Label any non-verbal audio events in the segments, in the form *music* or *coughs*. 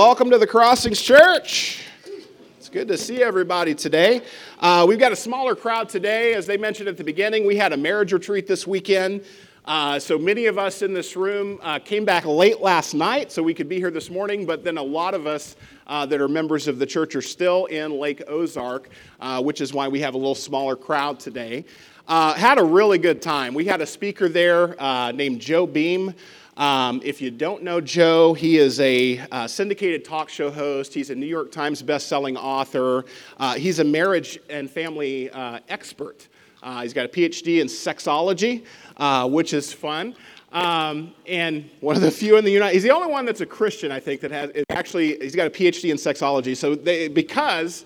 Welcome to the Crossings Church. It's good to see everybody today. Uh, we've got a smaller crowd today. As they mentioned at the beginning, we had a marriage retreat this weekend. Uh, so many of us in this room uh, came back late last night so we could be here this morning, but then a lot of us uh, that are members of the church are still in Lake Ozark, uh, which is why we have a little smaller crowd today. Uh, had a really good time. We had a speaker there named Joe Beam. Um, if you don't know Joe, he is a uh, syndicated talk show host. He's a New York Times bestselling author. Uh, he's a marriage and family uh, expert. Uh, he's got a PhD in sexology, uh, which is fun. Um, and one of the few in the United States, he's the only one that's a Christian, I think, that has actually, he's got a PhD in sexology. So they, because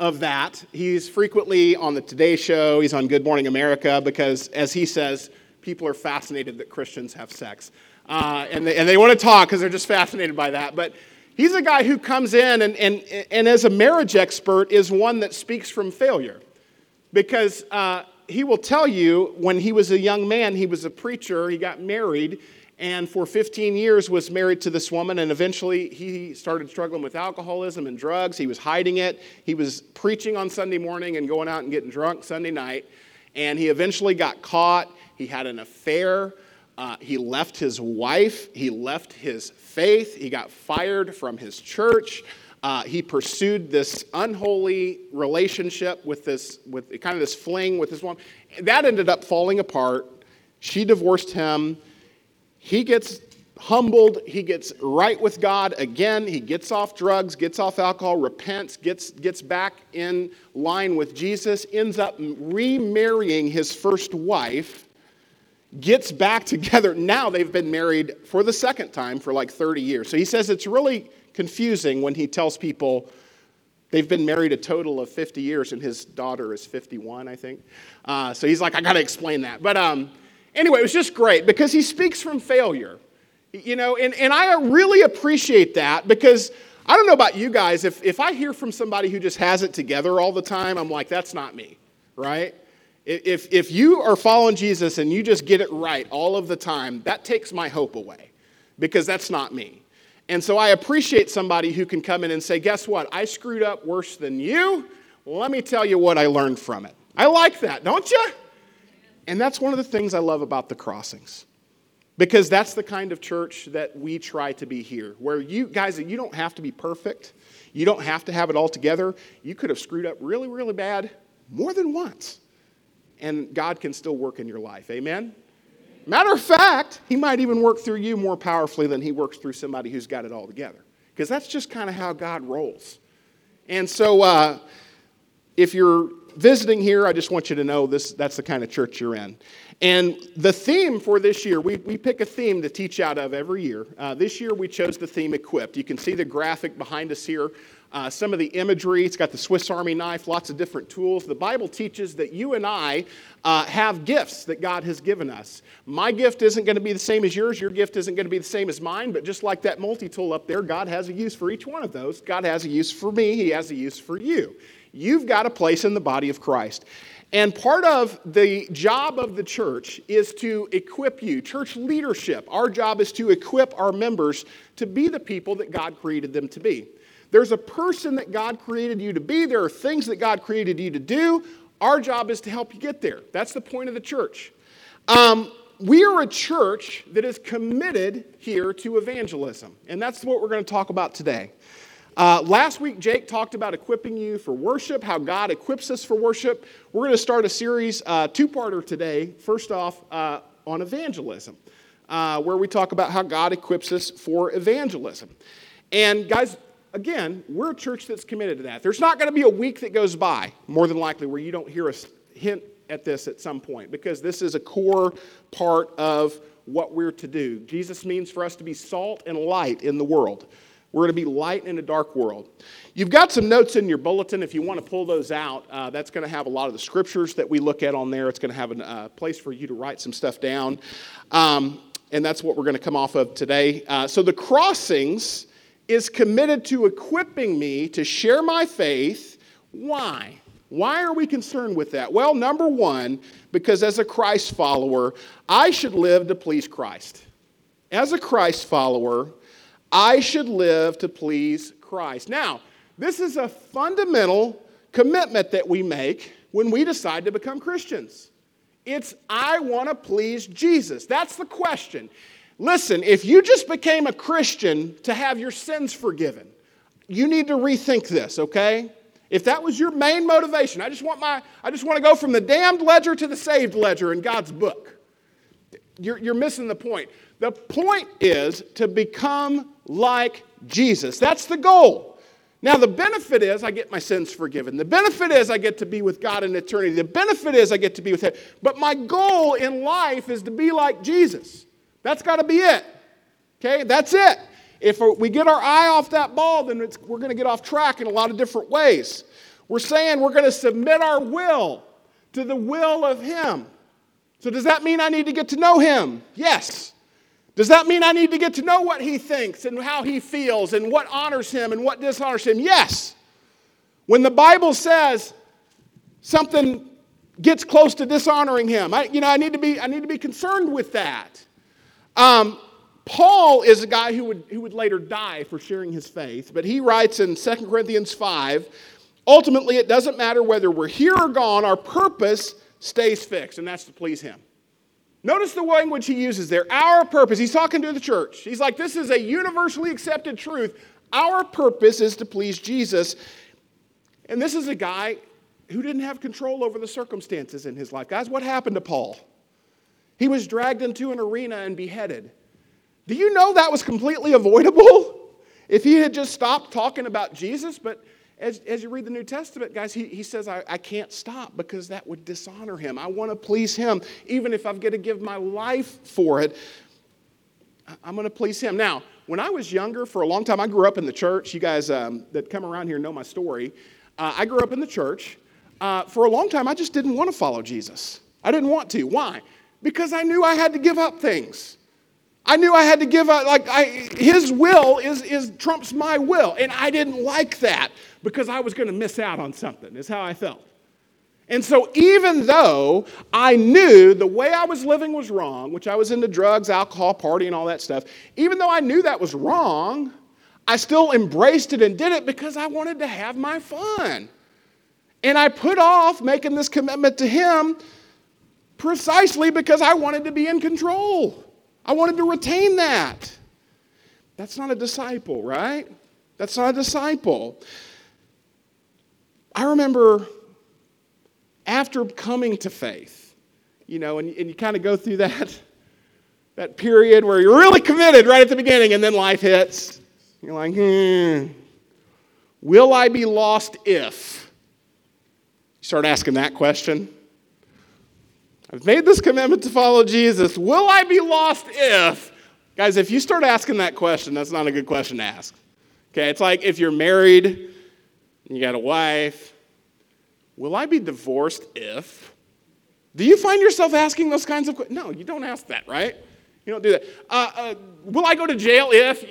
of that, he's frequently on the Today Show, he's on Good Morning America, because as he says, people are fascinated that Christians have sex. Uh, and, they, and they want to talk because they're just fascinated by that. But he's a guy who comes in and, and, and as a marriage expert is one that speaks from failure. Because uh, he will tell you when he was a young man, he was a preacher, he got married, and for 15 years was married to this woman, and eventually he started struggling with alcoholism and drugs. He was hiding it. He was preaching on Sunday morning and going out and getting drunk Sunday night, and he eventually got caught. He had an affair. Uh, he left his wife, he left his faith, he got fired from his church. Uh, he pursued this unholy relationship with this, with kind of this fling with this woman. That ended up falling apart. She divorced him. He gets humbled. He gets right with God again. He gets off drugs, gets off alcohol, repents, gets, gets back in line with Jesus, ends up remarrying his first wife gets back *laughs* together. Now they've been married for the second time for like 30 years. So he says it's really confusing when he tells people they've been married a total of 50 years and his daughter is 51, I think. Uh, so he's like, I got to explain that. But um, anyway, it was just great because he speaks from failure. You know, and, and I really appreciate that because I don't know about you guys. If, if I hear from somebody who just has it together all the time, I'm like, that's not me, right? If, if you are following Jesus and you just get it right all of the time, that takes my hope away because that's not me. And so I appreciate somebody who can come in and say, Guess what? I screwed up worse than you. Let me tell you what I learned from it. I like that, don't you? And that's one of the things I love about the crossings. Because that's the kind of church that we try to be here, where you guys, you don't have to be perfect. You don't have to have it all together. You could have screwed up really, really bad more than once and God can still work in your life. Amen? Matter of fact, He might even work through you more powerfully than He works through somebody who's got it all together. Because that's just kind of how God rolls. And so, uh, if you're visiting here, I just want you to know this, that's the kind of church you're in. And the theme for this year, we, we pick a theme to teach out of every year. Uh, this year, we chose the theme equipped. You can see the graphic behind us here. Uh, some of the imagery, it's got the Swiss Army knife, lots of different tools. The Bible teaches that you and I uh, have gifts that God has given us. My gift isn't going to be the same as yours, your gift isn't going to be the same as mine, but just like that multi tool up there, God has a use for each one of those. God has a use for me, He has a use for you. You've got a place in the body of Christ. And part of the job of the church is to equip you, church leadership. Our job is to equip our members to be the people that God created them to be. There's a person that God created you to be, there are things that God created you to do. Our job is to help you get there. That's the point of the church. Um, we are a church that is committed here to evangelism, and that's what we're going to talk about today. Uh, last week, Jake talked about equipping you for worship, how God equips us for worship. We're going to start a series, uh, two parter today. First off, uh, on evangelism, uh, where we talk about how God equips us for evangelism. And guys, again, we're a church that's committed to that. There's not going to be a week that goes by, more than likely, where you don't hear us hint at this at some point, because this is a core part of what we're to do. Jesus means for us to be salt and light in the world. We're going to be light in a dark world. You've got some notes in your bulletin. If you want to pull those out, uh, that's going to have a lot of the scriptures that we look at on there. It's going to have a uh, place for you to write some stuff down. Um, and that's what we're going to come off of today. Uh, so the crossings is committed to equipping me to share my faith. Why? Why are we concerned with that? Well, number one, because as a Christ follower, I should live to please Christ. As a Christ follower, I should live to please Christ. Now, this is a fundamental commitment that we make when we decide to become Christians. It's, I want to please Jesus. That's the question. Listen, if you just became a Christian to have your sins forgiven, you need to rethink this, okay? If that was your main motivation, I just want my I just want to go from the damned ledger to the saved ledger in God's book. You're, you're missing the point. The point is to become like Jesus. That's the goal. Now, the benefit is I get my sins forgiven. The benefit is I get to be with God in eternity. The benefit is I get to be with Him. But my goal in life is to be like Jesus. That's got to be it. Okay? That's it. If we get our eye off that ball, then we're going to get off track in a lot of different ways. We're saying we're going to submit our will to the will of Him. So, does that mean I need to get to know Him? Yes. Does that mean I need to get to know what he thinks and how he feels and what honors him and what dishonors him? Yes. When the Bible says something gets close to dishonoring him, I, you know, I need to be, I need to be concerned with that. Um, Paul is a guy who would, who would later die for sharing his faith, but he writes in 2 Corinthians 5 ultimately, it doesn't matter whether we're here or gone, our purpose stays fixed, and that's to please him. Notice the language he uses there. Our purpose. He's talking to the church. He's like, this is a universally accepted truth. Our purpose is to please Jesus. And this is a guy who didn't have control over the circumstances in his life. Guys, what happened to Paul? He was dragged into an arena and beheaded. Do you know that was completely avoidable *laughs* if he had just stopped talking about Jesus? But as, as you read the New Testament, guys, he, he says, I, I can't stop because that would dishonor him. I want to please him, even if I've got to give my life for it. I'm going to please him. Now, when I was younger, for a long time, I grew up in the church. You guys um, that come around here know my story. Uh, I grew up in the church. Uh, for a long time, I just didn't want to follow Jesus. I didn't want to. Why? Because I knew I had to give up things. I knew I had to give up, like, I, his will is, is trumps my will. And I didn't like that because I was going to miss out on something, is how I felt. And so, even though I knew the way I was living was wrong, which I was into drugs, alcohol, party, and all that stuff, even though I knew that was wrong, I still embraced it and did it because I wanted to have my fun. And I put off making this commitment to Him precisely because I wanted to be in control. I wanted to retain that. That's not a disciple, right? That's not a disciple. I remember after coming to faith, you know, and, and you kind of go through that, *laughs* that period where you're really committed right at the beginning, and then life hits. You're like, hmm, will I be lost if? You start asking that question. I've made this commitment to follow Jesus. Will I be lost if? Guys, if you start asking that question, that's not a good question to ask. Okay, it's like if you're married and you got a wife, will I be divorced if? Do you find yourself asking those kinds of questions? No, you don't ask that, right? You don't do that. Uh, uh, will I go to jail if?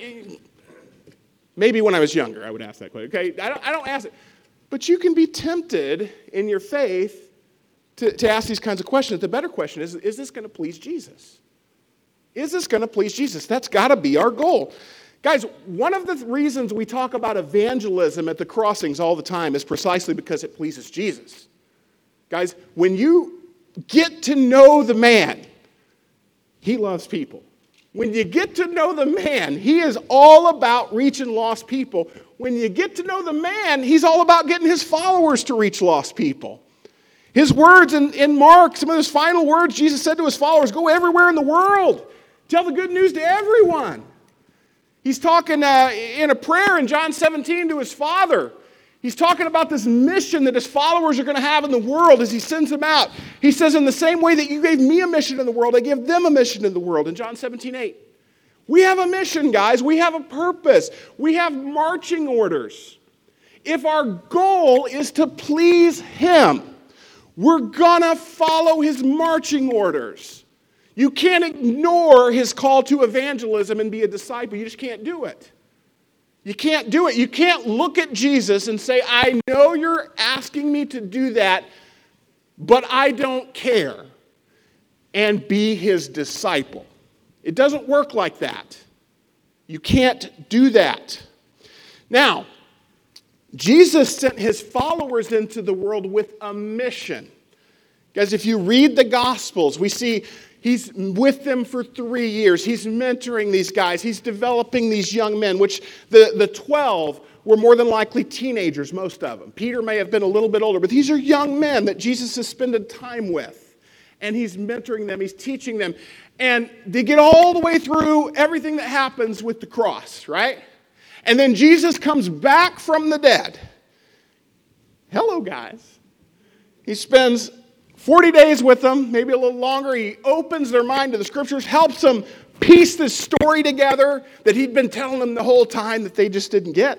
Maybe when I was younger, I would ask that question. Okay, I don't, I don't ask it. But you can be tempted in your faith to, to ask these kinds of questions. The better question is is this going to please Jesus? Is this going to please Jesus? That's got to be our goal. Guys, one of the reasons we talk about evangelism at the crossings all the time is precisely because it pleases Jesus. Guys, when you get to know the man, he loves people. When you get to know the man, he is all about reaching lost people. When you get to know the man, he's all about getting his followers to reach lost people. His words in, in Mark, some of his final words, Jesus said to his followers, Go everywhere in the world, tell the good news to everyone. He's talking uh, in a prayer in John 17 to his father. He's talking about this mission that his followers are going to have in the world as he sends them out. He says, In the same way that you gave me a mission in the world, I give them a mission in the world in John 17 8. We have a mission, guys. We have a purpose. We have marching orders. If our goal is to please him, we're gonna follow his marching orders. You can't ignore his call to evangelism and be a disciple. You just can't do it. You can't do it. You can't look at Jesus and say, I know you're asking me to do that, but I don't care, and be his disciple. It doesn't work like that. You can't do that. Now, Jesus sent his followers into the world with a mission. Guys, if you read the Gospels, we see he's with them for three years. He's mentoring these guys, he's developing these young men, which the, the 12 were more than likely teenagers, most of them. Peter may have been a little bit older, but these are young men that Jesus has spent time with. And he's mentoring them, he's teaching them. And they get all the way through everything that happens with the cross, right? And then Jesus comes back from the dead. Hello, guys. He spends 40 days with them, maybe a little longer. He opens their mind to the scriptures, helps them piece this story together that he'd been telling them the whole time that they just didn't get.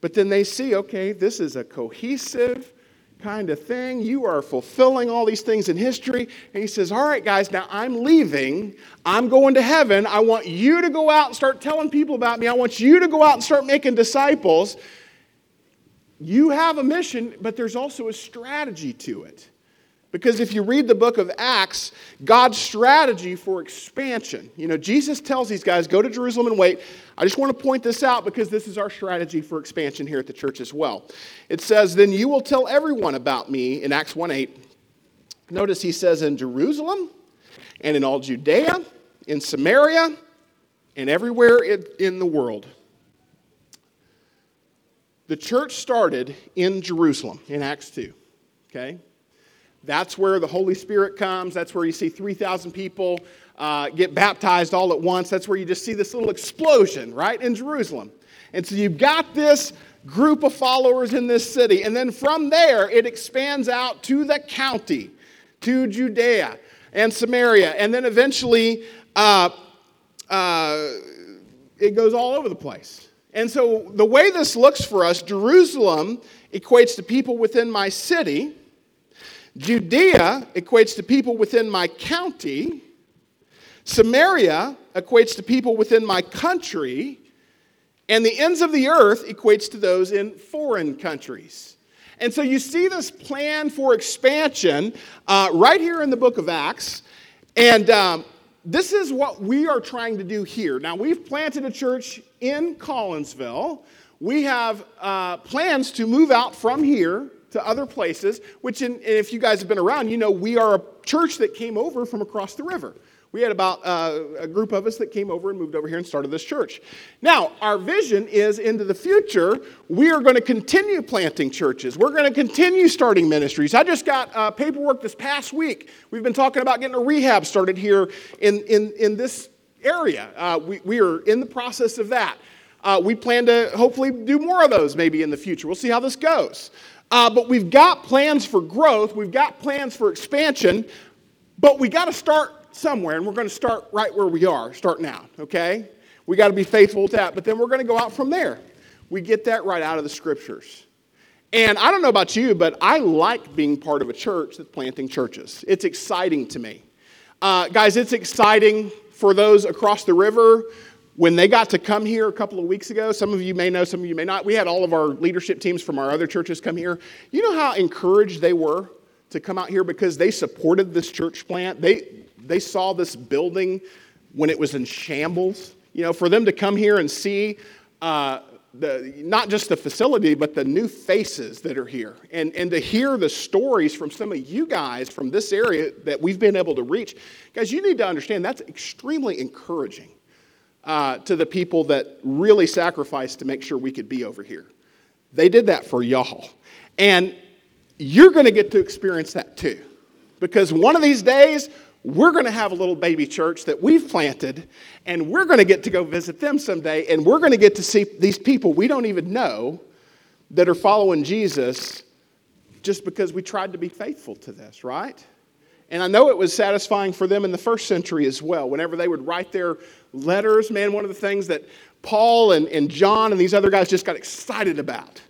But then they see, okay, this is a cohesive kind of thing. You are fulfilling all these things in history. And he says, All right, guys, now I'm leaving. I'm going to heaven. I want you to go out and start telling people about me. I want you to go out and start making disciples. You have a mission, but there's also a strategy to it. Because if you read the book of Acts, God's strategy for expansion, you know, Jesus tells these guys, go to Jerusalem and wait. I just want to point this out because this is our strategy for expansion here at the church as well. It says, Then you will tell everyone about me in Acts 1 8. Notice he says, In Jerusalem and in all Judea, in Samaria, and everywhere in the world. The church started in Jerusalem in Acts 2, okay? That's where the Holy Spirit comes. That's where you see 3,000 people uh, get baptized all at once. That's where you just see this little explosion, right, in Jerusalem. And so you've got this group of followers in this city. And then from there, it expands out to the county, to Judea and Samaria. And then eventually, uh, uh, it goes all over the place. And so the way this looks for us, Jerusalem equates to people within my city. Judea equates to people within my county. Samaria equates to people within my country. And the ends of the earth equates to those in foreign countries. And so you see this plan for expansion uh, right here in the book of Acts. And um, this is what we are trying to do here. Now, we've planted a church in Collinsville. We have uh, plans to move out from here to other places, which, in, if you guys have been around, you know we are a church that came over from across the river. We had about uh, a group of us that came over and moved over here and started this church. Now, our vision is into the future, we are going to continue planting churches. We're going to continue starting ministries. I just got uh, paperwork this past week. We've been talking about getting a rehab started here in, in, in this area. Uh, we, we are in the process of that. Uh, we plan to hopefully do more of those maybe in the future. We'll see how this goes. Uh, but we've got plans for growth, we've got plans for expansion, but we got to start somewhere, and we're going to start right where we are, start now, okay? We got to be faithful to that, but then we're going to go out from there. We get that right out of the scriptures. And I don't know about you, but I like being part of a church that's planting churches. It's exciting to me. Uh, guys, it's exciting for those across the river when they got to come here a couple of weeks ago, some of you may know, some of you may not. We had all of our leadership teams from our other churches come here. You know how encouraged they were to come out here because they supported this church plant? They, they saw this building when it was in shambles. You know, for them to come here and see uh, the, not just the facility, but the new faces that are here. And, and to hear the stories from some of you guys from this area that we've been able to reach, guys, you need to understand that's extremely encouraging uh, to the people that really sacrificed to make sure we could be over here. They did that for y'all. And you're going to get to experience that too. Because one of these days, we're going to have a little baby church that we've planted, and we're going to get to go visit them someday, and we're going to get to see these people we don't even know that are following Jesus just because we tried to be faithful to this, right? And I know it was satisfying for them in the first century as well. Whenever they would write their letters, man, one of the things that Paul and, and John and these other guys just got excited about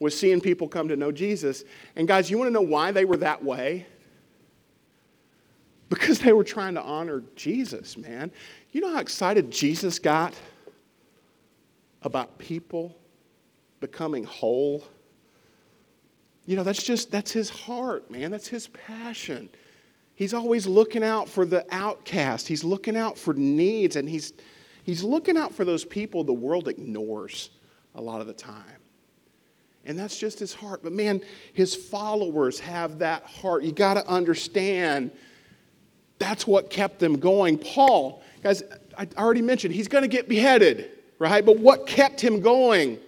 was seeing people come to know Jesus. And guys, you want to know why they were that way? Because they were trying to honor Jesus, man. You know how excited Jesus got about people becoming whole? You know, that's just, that's his heart, man. That's his passion. He's always looking out for the outcast. He's looking out for needs, and he's, He's looking out for those people the world ignores a lot of the time. And that's just his heart. But man, his followers have that heart. You got to understand that's what kept them going. Paul, guys, I already mentioned he's going to get beheaded, right? But what kept him going?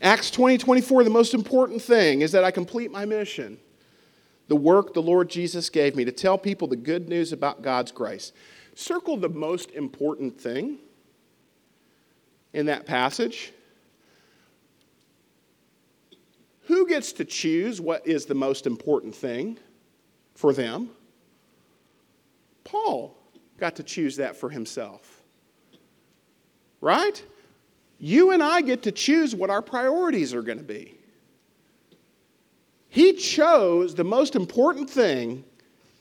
Acts 20 24, the most important thing is that I complete my mission. The work the Lord Jesus gave me to tell people the good news about God's grace. Circle the most important thing in that passage. Who gets to choose what is the most important thing for them? Paul got to choose that for himself. Right? You and I get to choose what our priorities are going to be. He chose the most important thing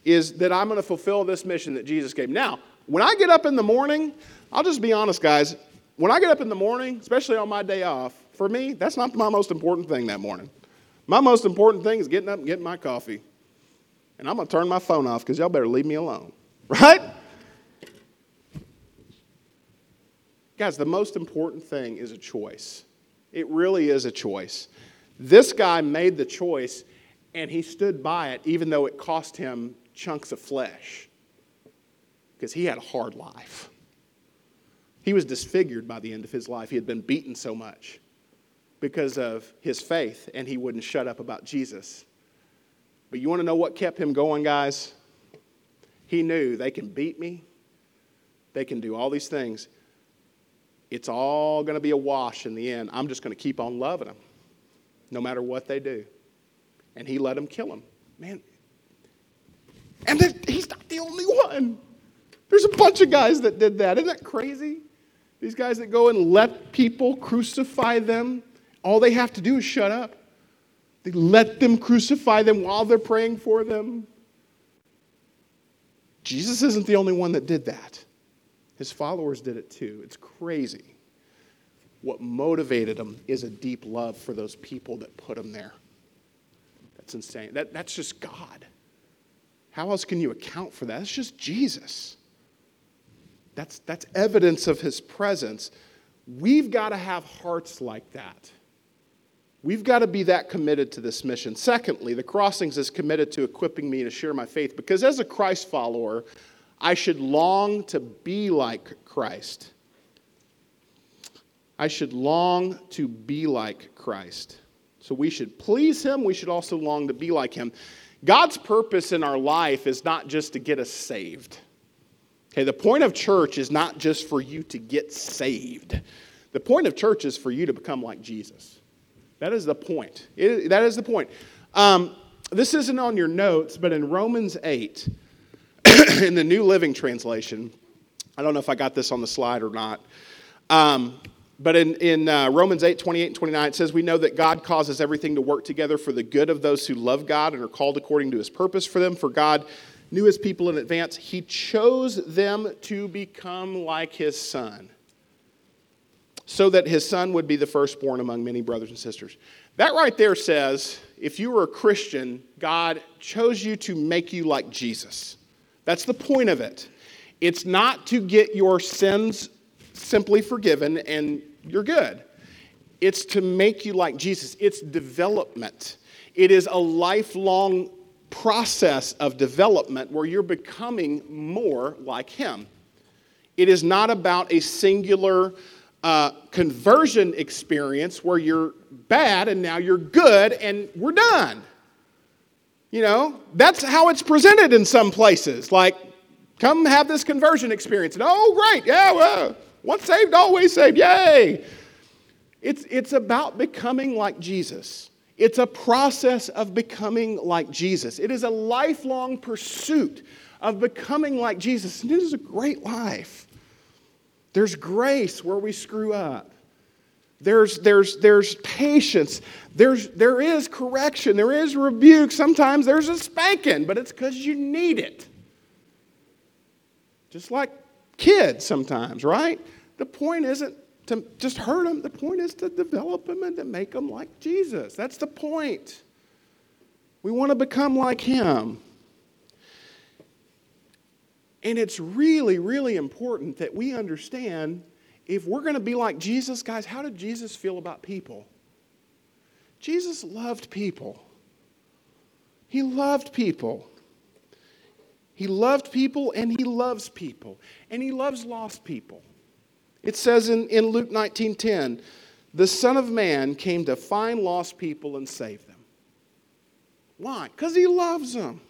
is that I'm going to fulfill this mission that Jesus gave. Now, when I get up in the morning, I'll just be honest, guys. When I get up in the morning, especially on my day off, for me, that's not my most important thing that morning. My most important thing is getting up and getting my coffee. And I'm going to turn my phone off because y'all better leave me alone. *laughs* Right? Guys, the most important thing is a choice. It really is a choice. This guy made the choice and he stood by it even though it cost him chunks of flesh because he had a hard life. He was disfigured by the end of his life. He had been beaten so much because of his faith and he wouldn't shut up about Jesus. But you want to know what kept him going, guys? He knew they can beat me, they can do all these things. It's all going to be a wash in the end. I'm just going to keep on loving them no matter what they do. And he let them kill him. Man. And he's not the only one. There's a bunch of guys that did that. Isn't that crazy? These guys that go and let people crucify them, all they have to do is shut up. They let them crucify them while they're praying for them. Jesus isn't the only one that did that. His followers did it too. It's crazy. What motivated them is a deep love for those people that put them there. That's insane. That, that's just God. How else can you account for that? It's just Jesus. That's, that's evidence of his presence. We've got to have hearts like that. We've got to be that committed to this mission. Secondly, the Crossings is committed to equipping me to share my faith because as a Christ follower, I should long to be like Christ. I should long to be like Christ. So we should please him. We should also long to be like him. God's purpose in our life is not just to get us saved. Okay, the point of church is not just for you to get saved. The point of church is for you to become like Jesus. That is the point. It, that is the point. Um, this isn't on your notes, but in Romans 8, *coughs* in the New Living Translation, I don't know if I got this on the slide or not, um, but in, in uh, Romans 8, 28 and 29, it says, We know that God causes everything to work together for the good of those who love God and are called according to his purpose for them. For God knew his people in advance, he chose them to become like his son so that his son would be the firstborn among many brothers and sisters. That right there says if you were a Christian, God chose you to make you like Jesus. That's the point of it. It's not to get your sins simply forgiven and you're good. It's to make you like Jesus. It's development. It is a lifelong process of development where you're becoming more like Him. It is not about a singular uh, conversion experience where you're bad and now you're good and we're done. You know, that's how it's presented in some places. Like, come have this conversion experience. And oh, great, yeah, well, once saved, always saved, yay. It's, it's about becoming like Jesus. It's a process of becoming like Jesus. It is a lifelong pursuit of becoming like Jesus. And it is a great life. There's grace where we screw up. There's, there's, there's patience. There's, there is correction. There is rebuke. Sometimes there's a spanking, but it's because you need it. Just like kids sometimes, right? The point isn't to just hurt them, the point is to develop them and to make them like Jesus. That's the point. We want to become like Him. And it's really, really important that we understand if we're going to be like Jesus, guys, how did Jesus feel about people? Jesus loved people. He loved people. He loved people and he loves people. And he loves lost people. It says in, in Luke 19:10, the Son of Man came to find lost people and save them. Why? Because he loves them.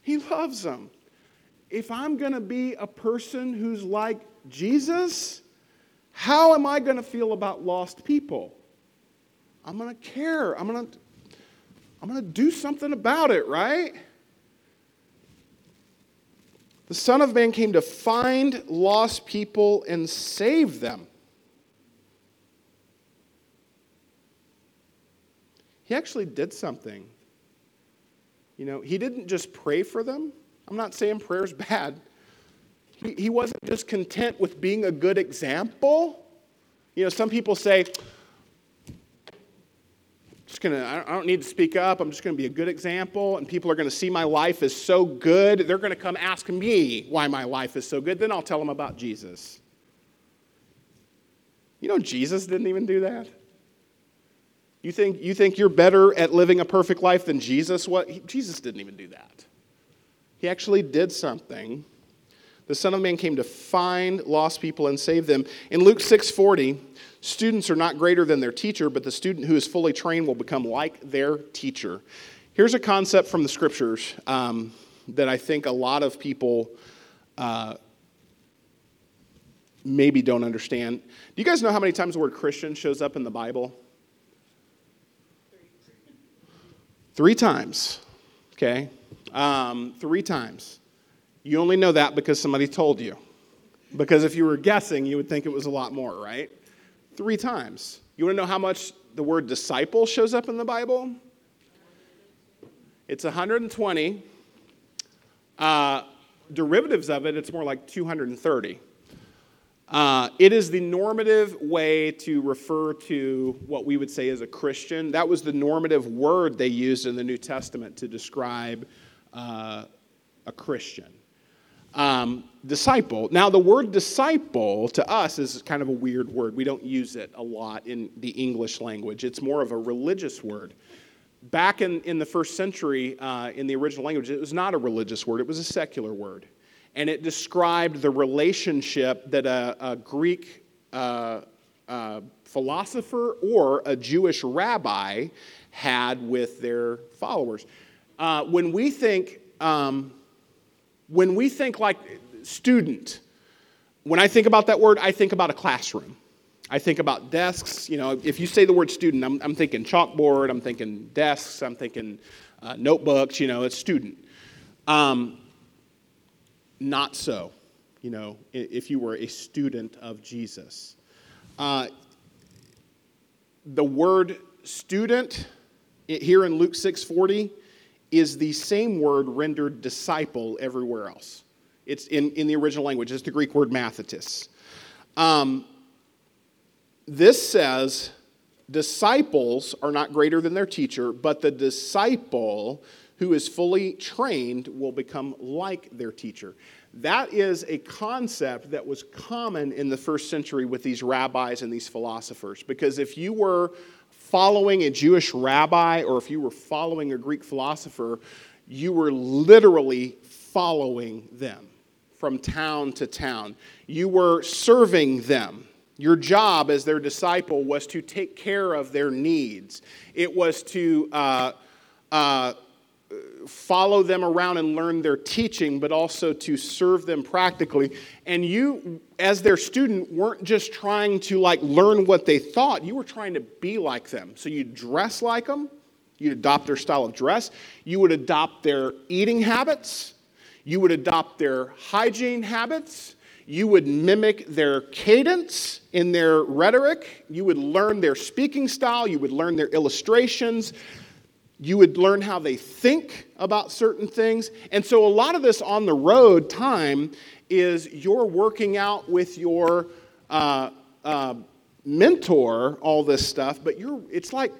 He loves them. If I'm going to be a person who's like Jesus, how am I going to feel about lost people? I'm going to care. I'm going to I'm going to do something about it, right? The Son of Man came to find lost people and save them. He actually did something. You know, he didn't just pray for them. I'm not saying prayer's *laughs* bad. He, he wasn't just content with being a good example. You know, some people say, just gonna, I don't need to speak up. I'm just gonna be a good example, and people are gonna see my life is so good. They're gonna come ask me why my life is so good. Then I'll tell them about Jesus. You know, Jesus didn't even do that. You think, you think you're better at living a perfect life than Jesus? What? He, Jesus didn't even do that. He actually did something. The Son of Man came to find lost people and save them. In Luke 6:40, Students are not greater than their teacher, but the student who is fully trained will become like their teacher. Here's a concept from the scriptures um, that I think a lot of people uh, maybe don't understand. Do you guys know how many times the word Christian shows up in the Bible? Three times. Okay? Um, three times. You only know that because somebody told you. Because if you were guessing, you would think it was a lot more, right? Three times. You want to know how much the word disciple shows up in the Bible? It's 120. Uh, derivatives of it, it's more like 230. Uh, it is the normative way to refer to what we would say as a Christian. That was the normative word they used in the New Testament to describe uh, a Christian. Um, disciple. Now, the word disciple to us is kind of a weird word. We don't use it a lot in the English language, it's more of a religious word. Back in, in the first century, uh, in the original language, it was not a religious word, it was a secular word. And it described the relationship that a, a Greek uh, uh, philosopher or a Jewish rabbi had with their followers. Uh, when we think, um, when we think like student, when I think about that word, I think about a classroom. I think about desks. You know, if you say the word student, I'm, I'm thinking chalkboard, I'm thinking desks, I'm thinking uh, notebooks, you know, it's student. Um, not so, you know, if you were a student of Jesus. Uh, the word student here in Luke 6:40 is the same word rendered disciple everywhere else. It's in, in the original language, it's the Greek word mathetes. Um, this says, disciples are not greater than their teacher, but the disciple who is fully trained will become like their teacher. That is a concept that was common in the first century with these rabbis and these philosophers. Because if you were following a Jewish rabbi or if you were following a Greek philosopher, you were literally following them from town to town. You were serving them. Your job as their disciple was to take care of their needs. It was to uh, uh, follow them around and learn their teaching, but also to serve them practically. And you, as their student, weren't just trying to like learn what they thought, you were trying to be like them. So you dress like them, you'd adopt their style of dress, you would adopt their eating habits, you would adopt their hygiene habits. You would mimic their cadence in their rhetoric. You would learn their speaking style. You would learn their illustrations. You would learn how they think about certain things. And so, a lot of this on the road time is you're working out with your uh, uh, mentor all this stuff, but you're, it's like,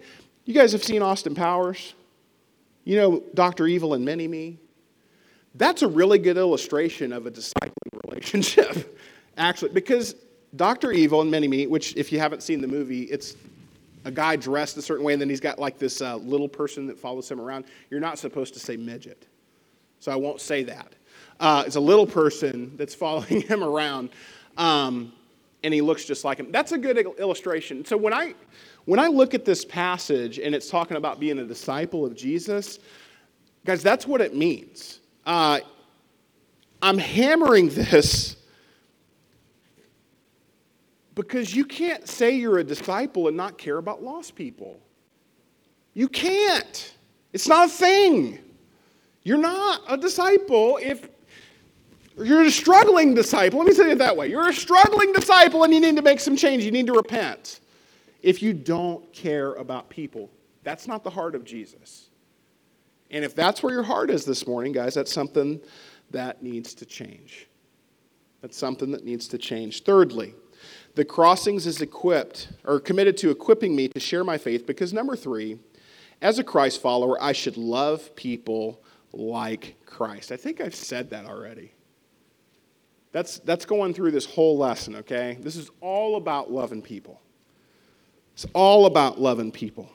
you guys have seen Austin Powers? You know Dr. Evil and Mini Me? That's a really good illustration of a discipling relationship. *laughs* Actually, because Dr. Evil and Mini Me, which if you haven't seen the movie, it's a guy dressed a certain way, and then he's got like this uh, little person that follows him around. You're not supposed to say midget. So I won't say that. Uh, it's a little person that's following *laughs* him around, um, and he looks just like him. That's a good illustration. So when I, when I look at this passage and it's talking about being a disciple of Jesus, guys, that's what it means. Uh, I'm hammering *laughs* this because you can't say you're a disciple and not care about lost people. You can't. It's not a thing. You're not a disciple if you're a struggling disciple. Let me say it that way. You're a struggling disciple and you need to make some change. You need to repent. If you don't care about people, that's not the heart of Jesus. And if that's where your heart is this morning, guys, that's something that needs to change. That's something that needs to change. Thirdly, the crossings is equipped or committed to equipping me to share my faith because number three, as a Christ follower, I should love people like Christ. I think I've said that already. That's, that's going through this whole lesson, okay? This is all about loving people. It's all about loving people.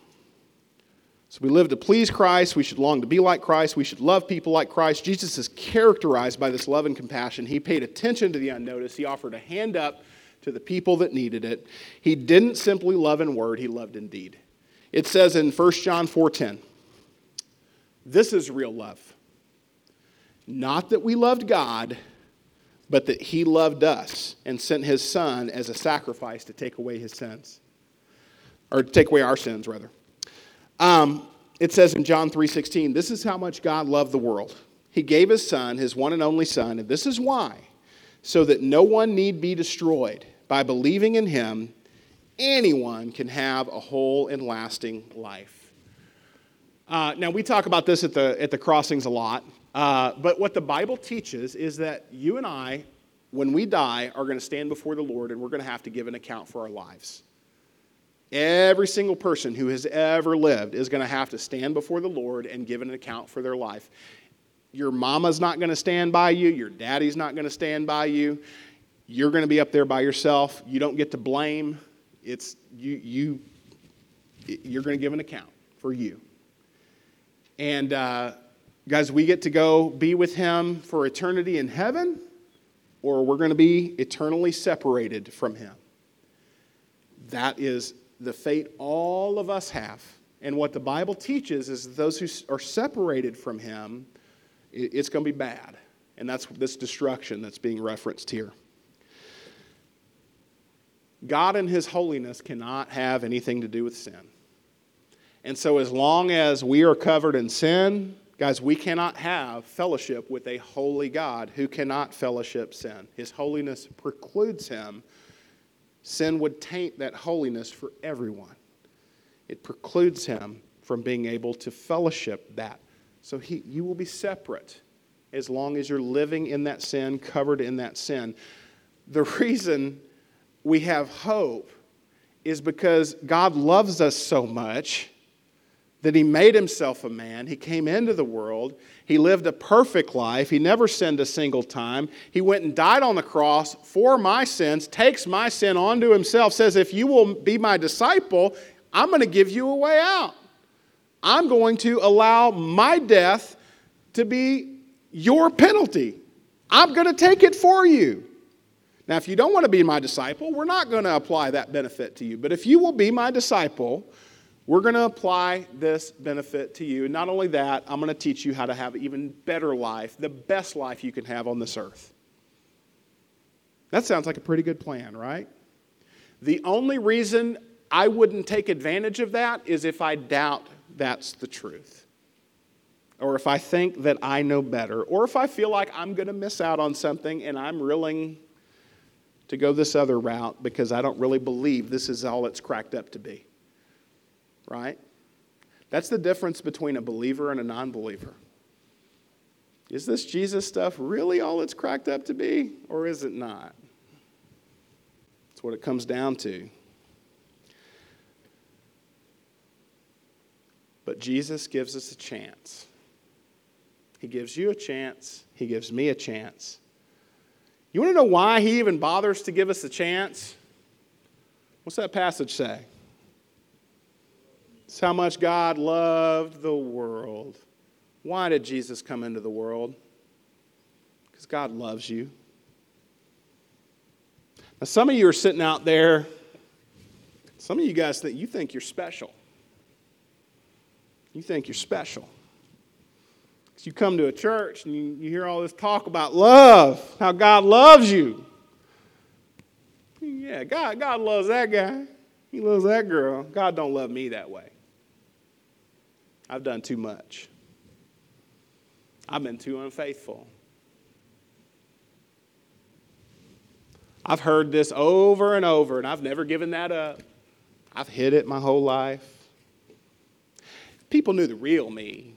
So we live to please Christ. We should long to be like Christ. We should love people like Christ. Jesus is characterized by this love and compassion. He paid attention to the unnoticed. He offered a hand up to the people that needed it. He didn't simply love in word, he loved in deed. It says in 1 John 4:10, this is real love. Not that we loved God, but that he loved us and sent his son as a sacrifice to take away his sins. Or take away our sins, rather. Um, it says in John 3:16, this is how much God loved the world. He gave his son, his one and only son, and this is why, so that no one need be destroyed. By believing in him, anyone can have a whole and lasting life. Uh, now, we talk about this at the, at the crossings a lot, uh, but what the Bible teaches is that you and I, when we die, are going to stand before the Lord and we're going to have to give an account for our lives. Every single person who has ever lived is going to have to stand before the Lord and give an account for their life. Your mama's not going to stand by you, your daddy's not going to stand by you. You're going to be up there by yourself. You don't get to blame. It's you you you're going to give an account for you. And uh, guys, we get to go be with him for eternity in heaven, or we're going to be eternally separated from him. That is the fate all of us have. And what the Bible teaches is those who are separated from him, it's going to be bad. And that's this destruction that's being referenced here. God in his holiness cannot have anything to do with sin. And so, as long as we are covered in sin, guys, we cannot have fellowship with a holy God who cannot fellowship sin. His holiness precludes him. Sin would taint that holiness for everyone, it precludes him from being able to fellowship that. So, he, you will be separate as long as you're living in that sin, covered in that sin. The *laughs* reason we have hope is because God loves us so much that he made himself a man. He came into the world. He lived a perfect life. He never sinned a single time. He went and died on the cross for my sins, takes my sin onto himself, says, If you will be my disciple, I'm going to give you a way out. I'm going to allow my death to be your penalty. I'm going to take it for you. Now, if you don't want to be my disciple, we're not going to apply that benefit to you. But if you will be my disciple, we're going to apply this benefit to you. And not only that, I'm going to teach you how to have an even better life, the best life you can have on this earth. That sounds like a pretty good plan, right? The only reason I wouldn't take advantage of that is if I doubt that's the truth. Or if I think that I know better. Or if I feel like I'm going to miss out on something and I'm willing to go this other route because I don't really believe this is all it's cracked up to be right? That's the difference between a believer and a non believer. Is this Jesus stuff really all it's cracked up to be, or is it not? That's what it comes down to. But Jesus gives us a chance. He gives you a chance, He gives me a chance. You want to know why he even bothers to give us a chance? What's that passage say? It's how much God loved the world. Why did Jesus come into the world? Because God loves you. Now, some of you are sitting out there, some of you guys think you think you're special. You think you're special. You come to a church and you, you hear all this talk about love, how God loves you. Yeah, God, God loves that guy. He loves that girl. God don't love me that way. I've done too much. I've been too unfaithful. I've heard this over and over, and I've never given that up. I've hid it my whole life. people knew the real me,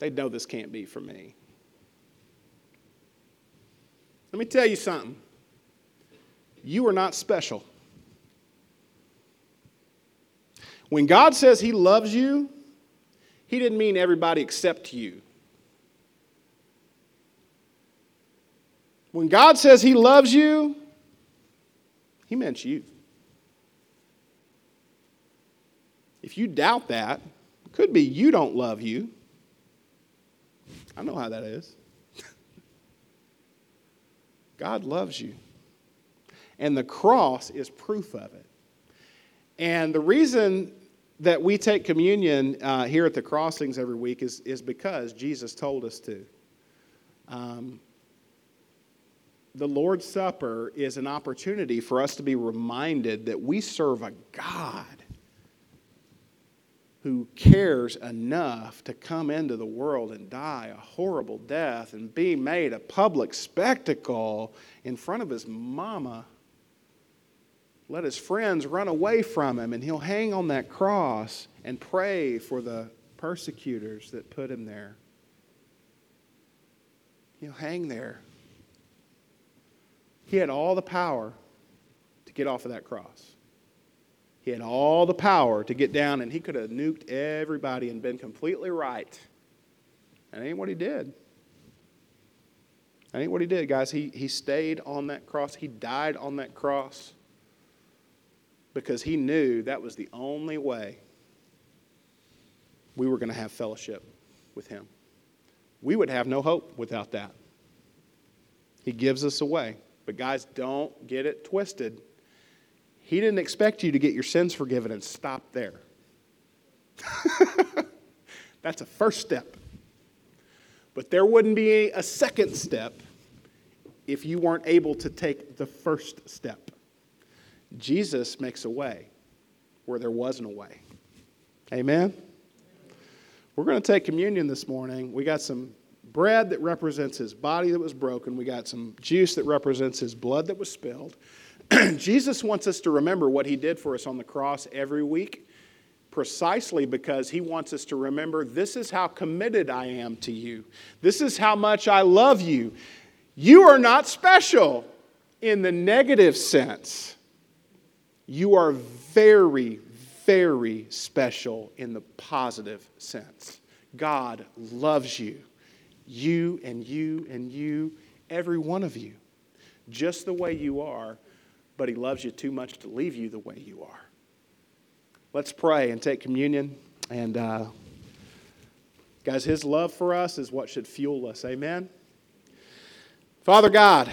they'd know this can't be for me. Let me tell you something. You are not special. When God says He loves you, He didn't mean everybody except you. When God says He loves you, He meant you. If you doubt that, it could be you don't love you. I know how that is. God loves you. And the cross is proof of it. And the reason that we take communion uh, here at the crossings every week is, is because Jesus told us to. Um, the Lord's Supper is an opportunity for us to be reminded that we serve a God who cares enough to come into the world and die a horrible death and be made a public spectacle in front of his mama. Let his friends run away from him, and he'll hang on that cross and pray for the persecutors that put him there. He'll hang there he had all the power to get off of that cross. He had all the power to get down, and he could have nuked everybody and been completely right. That ain't what he did. That ain't what he did, guys. He, he stayed on that cross, he died on that cross because he knew that was the only way we were going to have fellowship with him. We would have no hope without that. He gives us a way. But, guys, don't get it twisted. He didn't expect you to get your sins forgiven and stop there. *laughs* That's a first step. But there wouldn't be a second step if you weren't able to take the first step. Jesus makes a way where there wasn't a way. Amen? We're going to take communion this morning. We got some bread that represents his body that was broken. We got some juice that represents his blood that was spilled. *clears throat* Jesus wants us to remember what he did for us on the cross every week, precisely because he wants us to remember this is how committed I am to you. This is how much I love you. You are not special in the negative sense. You are very, very special in the positive sense. God loves you you and you and you, every one of you, just the way you are, but He loves you too much to leave you the way you are. Let's pray and take communion. And, uh, guys, His love for us is what should fuel us. Amen? Father God,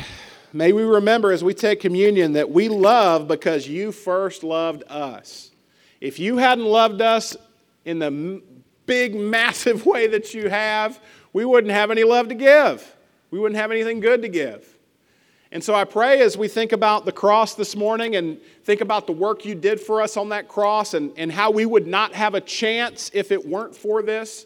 may we remember as we take communion that we love because you first loved us. If you hadn't loved us in the big, massive *laughs* way that you have, we wouldn't have any love to give. We wouldn't have anything good to give. And so I pray as we think about the cross this morning and think about the work you did for us on that cross and, and how we would not have a chance if it weren't for this,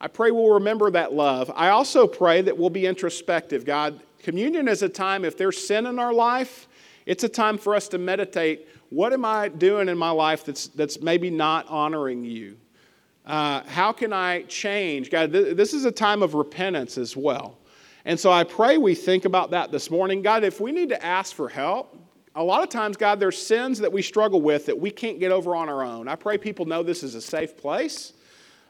I pray we'll remember that love. I also pray that we'll be introspective. God, communion is a time, if there's sin in our life, it's a time for us to meditate what am I doing in my life that's, that's maybe not honoring you? Uh, how can I change? God, th- this is a time of repentance as well. And so I pray we think about that this morning. God, if we need to ask for help, a lot of times, God, there's sins that we struggle with that we can't get over on our own. I pray people know this is a safe place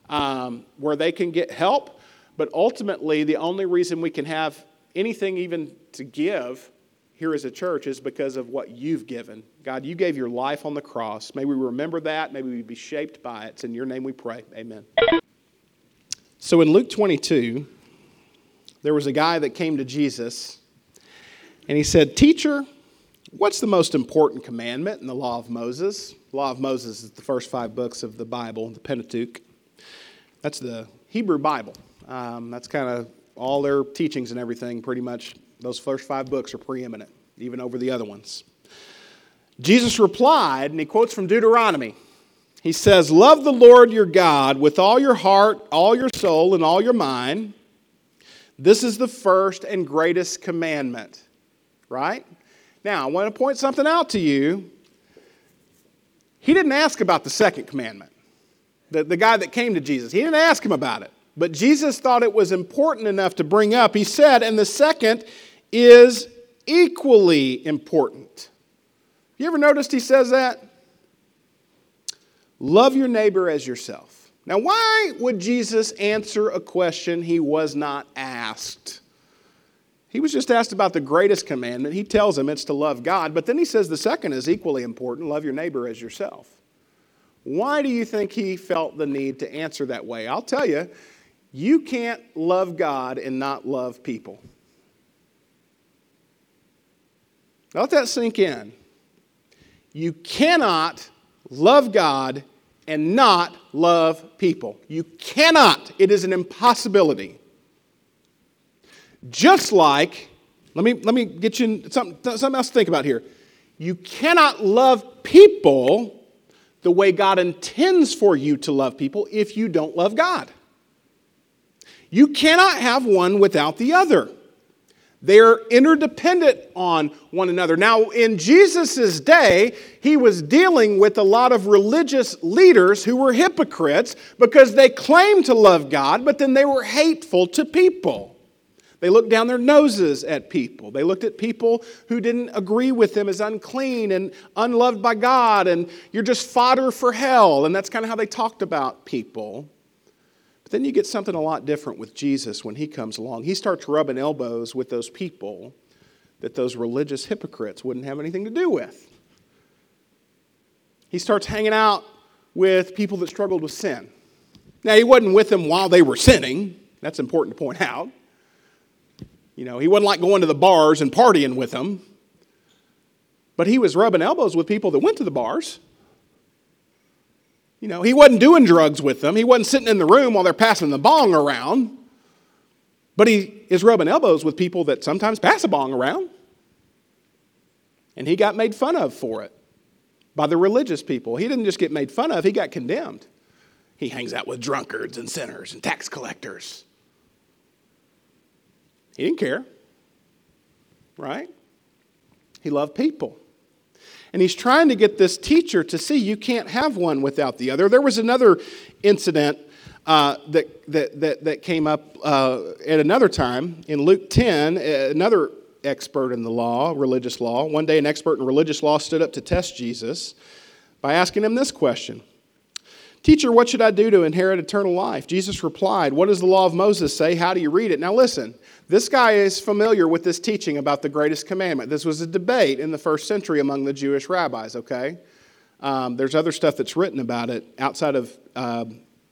um, where they can get help. But ultimately, the only reason we can have anything even to give here as a church is because of what you've given. God, you gave your life on the cross. May we remember that. May we be shaped by it. It's in your name we pray. Amen. So in Luke 22, there was a guy that came to Jesus and he said, Teacher, what's the most important commandment in the law of Moses? The law of Moses is the first five books of the Bible, the Pentateuch. That's the Hebrew Bible. Um, that's kind of all their teachings and everything, pretty much. Those first five books are preeminent, even over the other ones. Jesus replied, and he quotes from Deuteronomy. He says, Love the Lord your God with all your heart, all your soul, and all your mind. This is the first and greatest commandment right? Now, I want to point something out to you. He didn't ask about the second commandment, the, the guy that came to Jesus. He didn't ask him about it. But Jesus thought it was important enough to bring up. He said, and the second is equally important. You ever noticed he says that? Love your neighbor as yourself. Now, why would Jesus answer a question he was not asked? He was just asked about the greatest commandment. He tells him it's to love God, but then he says the second is equally important love your neighbor as yourself. Why do you think he felt the need to answer that way? I'll tell you, you can't love God and not love people. Let that sink in. You cannot love God and not love people. You cannot. It is an impossibility. Just like, let me, let me get you something, something else to think about here. You cannot love people the way God intends for you to love people if you don't love God. You cannot have one without the other. They're interdependent on one another. Now, in Jesus' day, he was dealing with a lot of religious leaders who were hypocrites because they claimed to love God, but then they were hateful to people. They looked down their noses at people. They looked at people who didn't agree with them as unclean and unloved by God, and you're just fodder for hell. And that's kind of how they talked about people. But then you get something a lot different with Jesus when he comes along. He starts rubbing elbows with those people that those religious hypocrites wouldn't have anything to do with. He starts hanging out with people that struggled with sin. Now, he wasn't with them while they were sinning. That's important to point out. You know, he wasn't like going to the bars and partying with them, but he was rubbing elbows with people that went to the bars. You know, he wasn't doing drugs with them. He wasn't sitting in the room while they're passing the bong around. But he is rubbing elbows with people that sometimes pass a bong around. And he got made fun of for it by the religious people. He didn't just get made fun of, he got condemned. He hangs out with drunkards and sinners and tax collectors. He didn't care, right? He loved people. And he's trying to get this teacher to see you can't have one without the other. There was another incident uh, that, that, that, that, came up uh, at another time in Luke 10. Another expert in the law, religious law, one day an expert in religious law stood up to test Jesus by asking him this question Teacher, what should I do to inherit eternal life? Jesus replied, What does the law of Moses say? How do you read it? Now listen, this guy is familiar with this teaching about the greatest commandment. This was a debate in the first century among the Jewish rabbis, okay? Um, there's other stuff that's written about it outside of uh,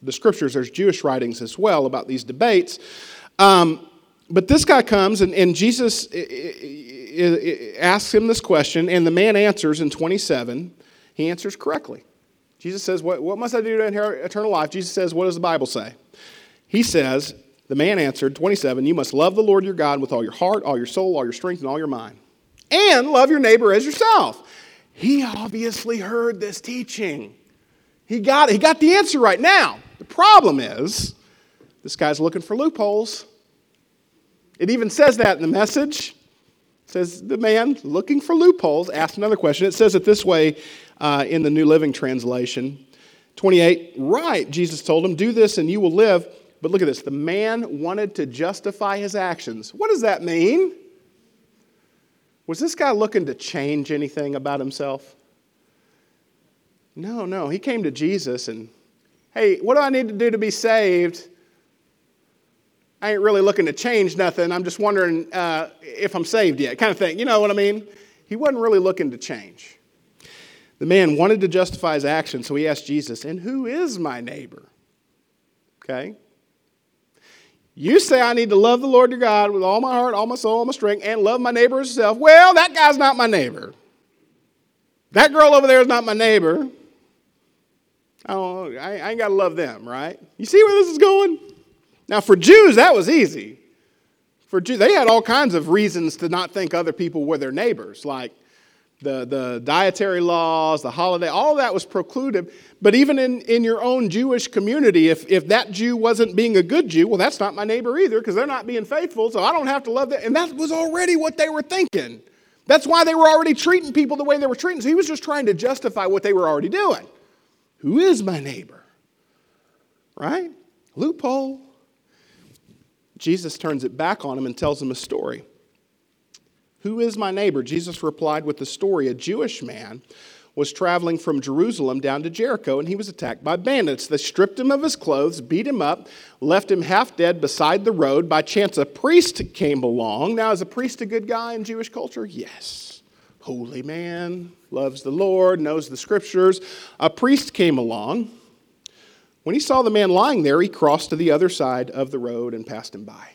the scriptures. There's Jewish writings as well about these debates. Um, but this guy comes, and, and Jesus asks him this question, and the man answers in 27. He answers correctly. Jesus says, what, what must I do to inherit eternal life? Jesus says, What does the Bible say? He says, the man answered, 27, You must love the Lord your God with all your heart, all your soul, all your strength, and all your mind. And love your neighbor as yourself. He obviously heard this teaching. He got it. He got the answer right now. The problem is, this guy's looking for loopholes. It even says that in the message. It says the man looking for loopholes asked another question. It says it this way uh, in the New Living Translation. 28, right, Jesus told him, do this and you will live. But look at this the man wanted to justify his actions. What does that mean? Was this guy looking to change anything about himself? No, no. He came to Jesus and, hey, what do I need to do to be saved? I ain't really looking to change nothing. I'm just wondering uh, if I'm saved yet, kind of thing. You know what I mean? He wasn't really looking to change. The man wanted to justify his action, so he asked Jesus, And who is my neighbor? Okay? You say I need to love the Lord your God with all my heart, all my soul, all my strength, and love my neighbor as self. Well, that guy's not my neighbor. That girl over there is not my neighbor. I don't I ain't got to love them, right? You see where this is going? Now, for Jews, that was easy. For Jews, they had all kinds of reasons to not think other people were their neighbors, like the, the dietary laws, the holiday, all that was precluded. But even in, in your own Jewish community, if, if that Jew wasn't being a good Jew, well, that's not my neighbor either because they're not being faithful, so I don't have to love them. And that was already what they were thinking. That's why they were already treating people the way they were treating. So he was just trying to justify what they were already doing. Who is my neighbor? Right? Loophole. Jesus turns it back on him and tells him a story. Who is my neighbor? Jesus replied with the story. A Jewish man was traveling from Jerusalem down to Jericho and he was attacked by bandits. They stripped him of his clothes, beat him up, left him half dead beside the road. By chance, a priest came along. Now, is a priest a good guy in Jewish culture? Yes. Holy man, loves the Lord, knows the scriptures. A priest came along. When he saw the man lying there, he crossed to the other side of the road and passed him by.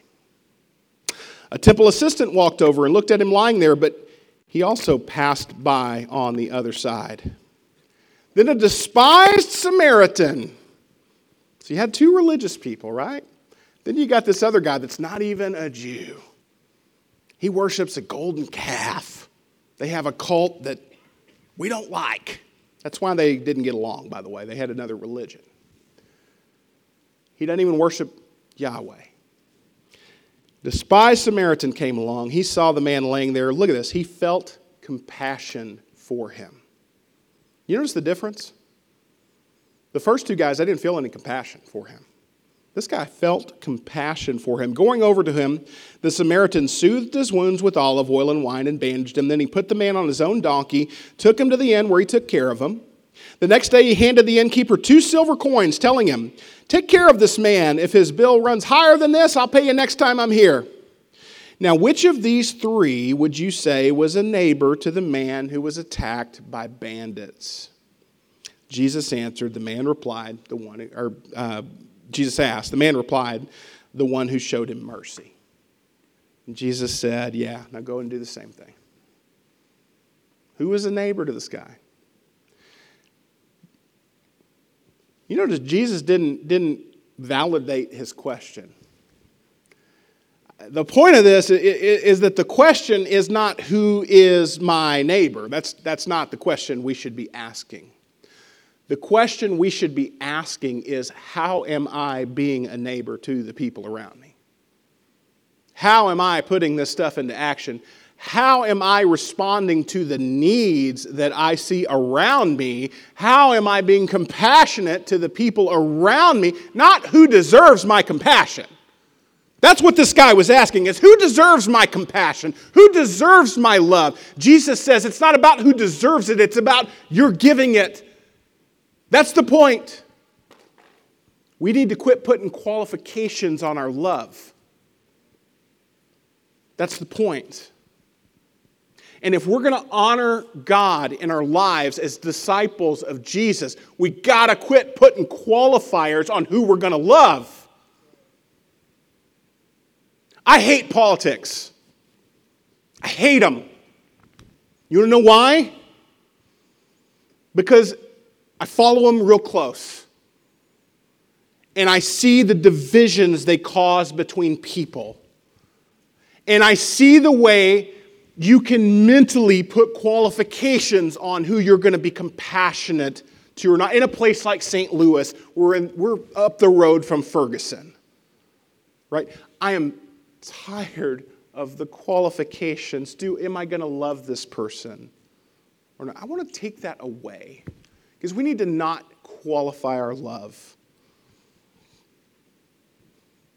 A temple assistant walked over and looked at him lying there, but he also passed by on the other side. Then a despised Samaritan. So you had two religious people, right? Then you got this other guy that's not even a Jew. He worships a golden calf. They have a cult that we don't like. That's why they didn't get along, by the way. They had another religion. He doesn't even worship Yahweh. Despised Samaritan came along. He saw the man laying there. Look at this. He felt compassion for him. You notice the difference? The first two guys, I didn't feel any compassion for him. This guy felt compassion for him. Going over to him, the Samaritan soothed his wounds with olive oil and wine and bandaged him. Then he put the man on his own donkey, took him to the inn where he took care of him. The next day, he handed the innkeeper two silver coins, telling him, Take care of this man. If his bill runs higher than this, I'll pay you next time I'm here. Now, which of these three would you say was a neighbor to the man who was attacked by bandits? Jesus answered. The man replied, the one, or uh, Jesus asked. The man replied, the one who showed him mercy. And Jesus said, Yeah, now go and do the same thing. Who was a neighbor to this guy? You notice Jesus didn't, didn't validate his question. The point of this is that the question is not who is my neighbor. That's, that's not the question we should be asking. The question we should be asking is how am I being a neighbor to the people around me? How am I putting this stuff into action? How am I responding to the needs that I see around me? How am I being compassionate to the people around me? Not who deserves my compassion. That's what this guy was asking is who deserves my compassion? Who deserves my love? Jesus says it's not about who deserves it, it's about you're giving it. That's the point. We need to quit putting qualifications on our love. That's the point. And if we're going to honor God in our lives as disciples of Jesus, we got to quit putting qualifiers on who we're going to love. I hate politics. I hate them. You want to know why? Because I follow them real close. And I see the divisions they cause between people. And I see the way you can mentally put qualifications on who you're going to be compassionate to or not. In a place like St. Louis, we're, in, we're up the road from Ferguson, right? I am tired of the qualifications. Do am I going to love this person or not? I want to take that away because we need to not qualify our love.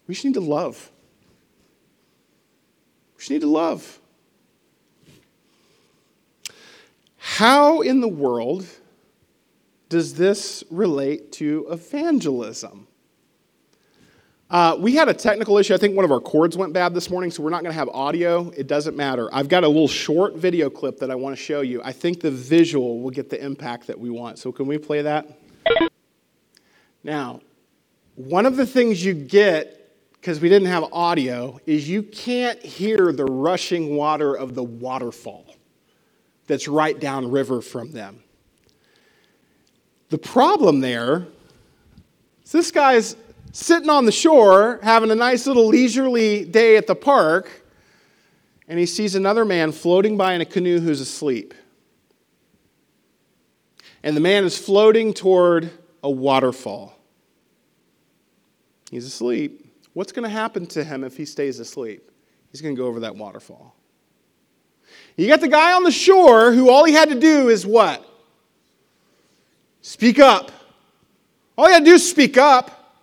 We just need to love. We just need to love. How in the world does this relate to evangelism? Uh, we had a technical issue. I think one of our cords went bad this morning, so we're not going to have audio. It doesn't matter. I've got a little short video clip that I want to show you. I think the visual will get the impact that we want. So, can we play that? Now, one of the things you get, because we didn't have audio, is you can't hear the rushing water of the waterfall that's right downriver from them. The problem there is this guy's sitting on the shore having a nice little leisurely day at the park, and he sees another man floating by in a canoe who's asleep. And the man is floating toward a waterfall. He's asleep. What's going to happen to him if he stays asleep? He's going to go over that waterfall. You got the guy on the shore who all he had to do is what? Speak up. All he had to do is speak up.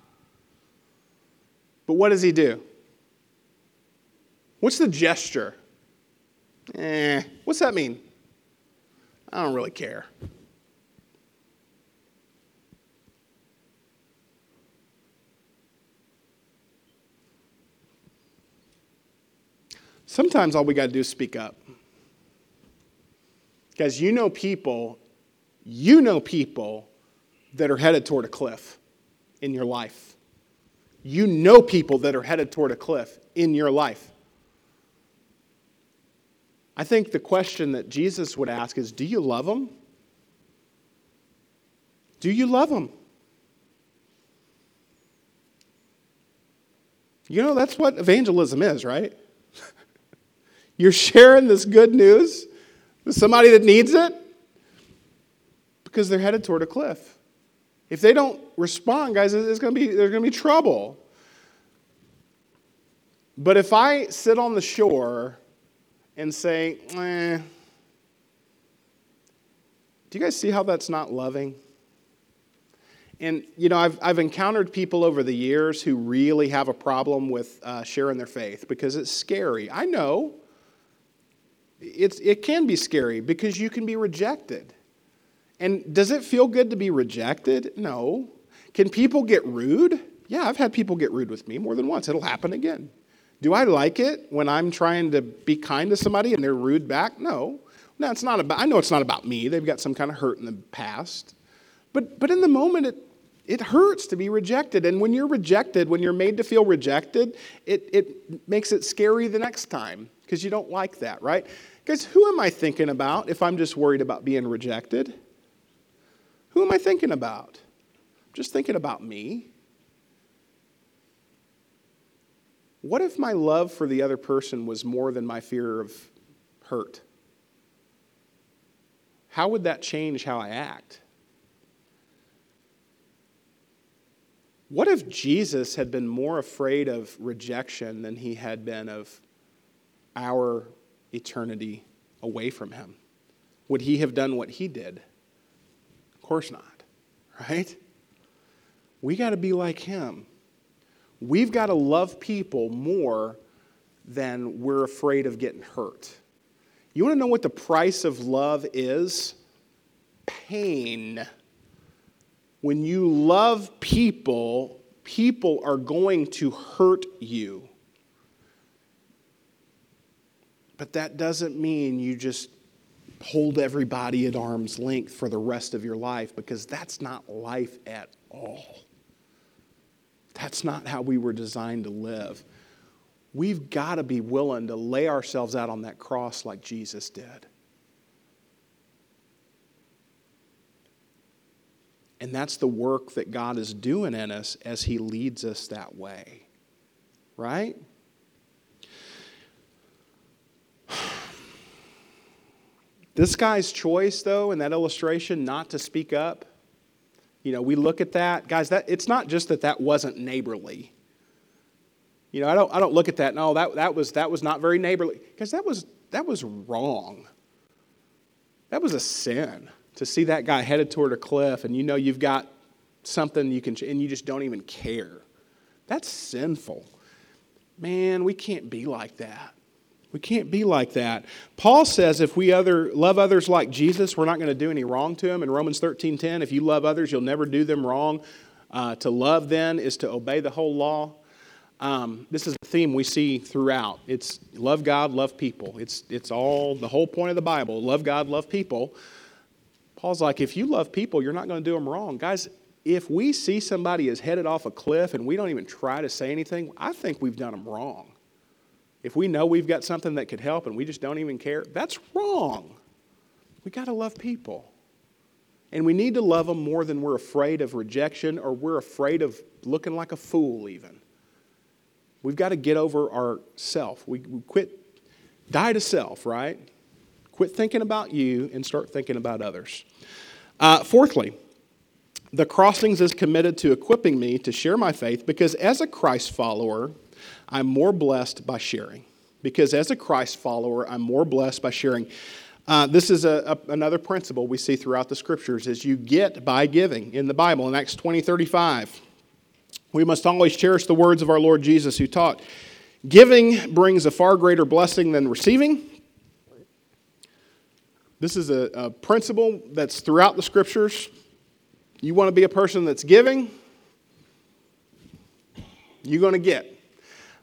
But what does he do? What's the gesture? Eh, what's that mean? I don't really care. Sometimes all we got to do is speak up. Guys, you know people, you know people that are headed toward a cliff in your life you know people that are headed toward a cliff in your life. I think the question that Jesus would ask is Do you love them? Do you love them? You know, that's what evangelism is, right? *laughs* You're sharing this good news somebody that needs it because they're headed toward a cliff. If they don't respond, guys, it's going to be, there's going to be trouble. But if I sit on the shore and say, eh, do you guys see how that's not loving? And, you know, I've, I've encountered people over the years who really have a problem with uh, sharing their faith because it's scary. I know. It's, it can be scary because you can be rejected. And does it feel good to be rejected? No. Can people get rude? Yeah, I've had people get rude with me more than once. It'll happen again. Do I like it when I'm trying to be kind to somebody and they're rude back? No. No, it's not about, I know it's not about me. They've got some kind of hurt in the past. But, but in the moment, it, it hurts to be rejected. And when you're rejected, when you're made to feel rejected, it, it makes it scary the next time because you don't like that, right? Because who am I thinking about if I'm just worried about being rejected? Who am I thinking about? I'm just thinking about me. What if my love for the other person was more than my fear of hurt? How would that change how I act? What if Jesus had been more afraid of rejection than he had been of our eternity away from him? Would he have done what he did? Of course not, right? We got to be like him. We've got to love people more than we're afraid of getting hurt. You want to know what the price of love is? Pain. When you love people, people are going to hurt you. But that doesn't mean you just hold everybody at arm's length for the rest of your life because that's not life at all. That's not how we were designed to live. We've got to be willing to lay ourselves out on that cross like Jesus did. And that's the work that God is doing in us as He leads us that way. Right? This guy's choice, though, in that illustration, not to speak up, you know, we look at that. Guys, that, it's not just that that wasn't neighborly. You know, I don't, I don't look at that, no, oh, that, that, was, that was not very neighborly. Because that was, that was wrong. That was a sin to see that guy headed toward a cliff and you know you've got something you can, and you just don't even care. That's sinful. Man, we can't be like that. We can't be like that. Paul says if we other, love others like Jesus, we're not going to do any wrong to them. In Romans 13 10, if you love others, you'll never do them wrong. Uh, to love then is to obey the whole law. Um, this is a theme we see throughout. It's love God, love people. It's, it's all the whole point of the Bible love God, love people. Paul's like, if you love people, you're not going to do them wrong. Guys, if we see somebody is headed off a cliff and we don't even try to say anything, I think we've done them wrong. If we know we've got something that could help and we just don't even care, that's wrong. We got to love people. And we need to love them more than we're afraid of rejection or we're afraid of looking like a fool, even. We've got to get over our self. We, we quit, die to self, right? Quit thinking about you and start thinking about others. Uh, fourthly, the crossings is committed to equipping me to share my faith because as a Christ follower, I'm more blessed by sharing. Because as a Christ follower, I'm more blessed by sharing. Uh, this is a, a, another principle we see throughout the scriptures is you get by giving in the bible in acts 20 35 we must always cherish the words of our lord jesus who taught giving brings a far greater blessing than receiving this is a, a principle that's throughout the scriptures you want to be a person that's giving you're going to get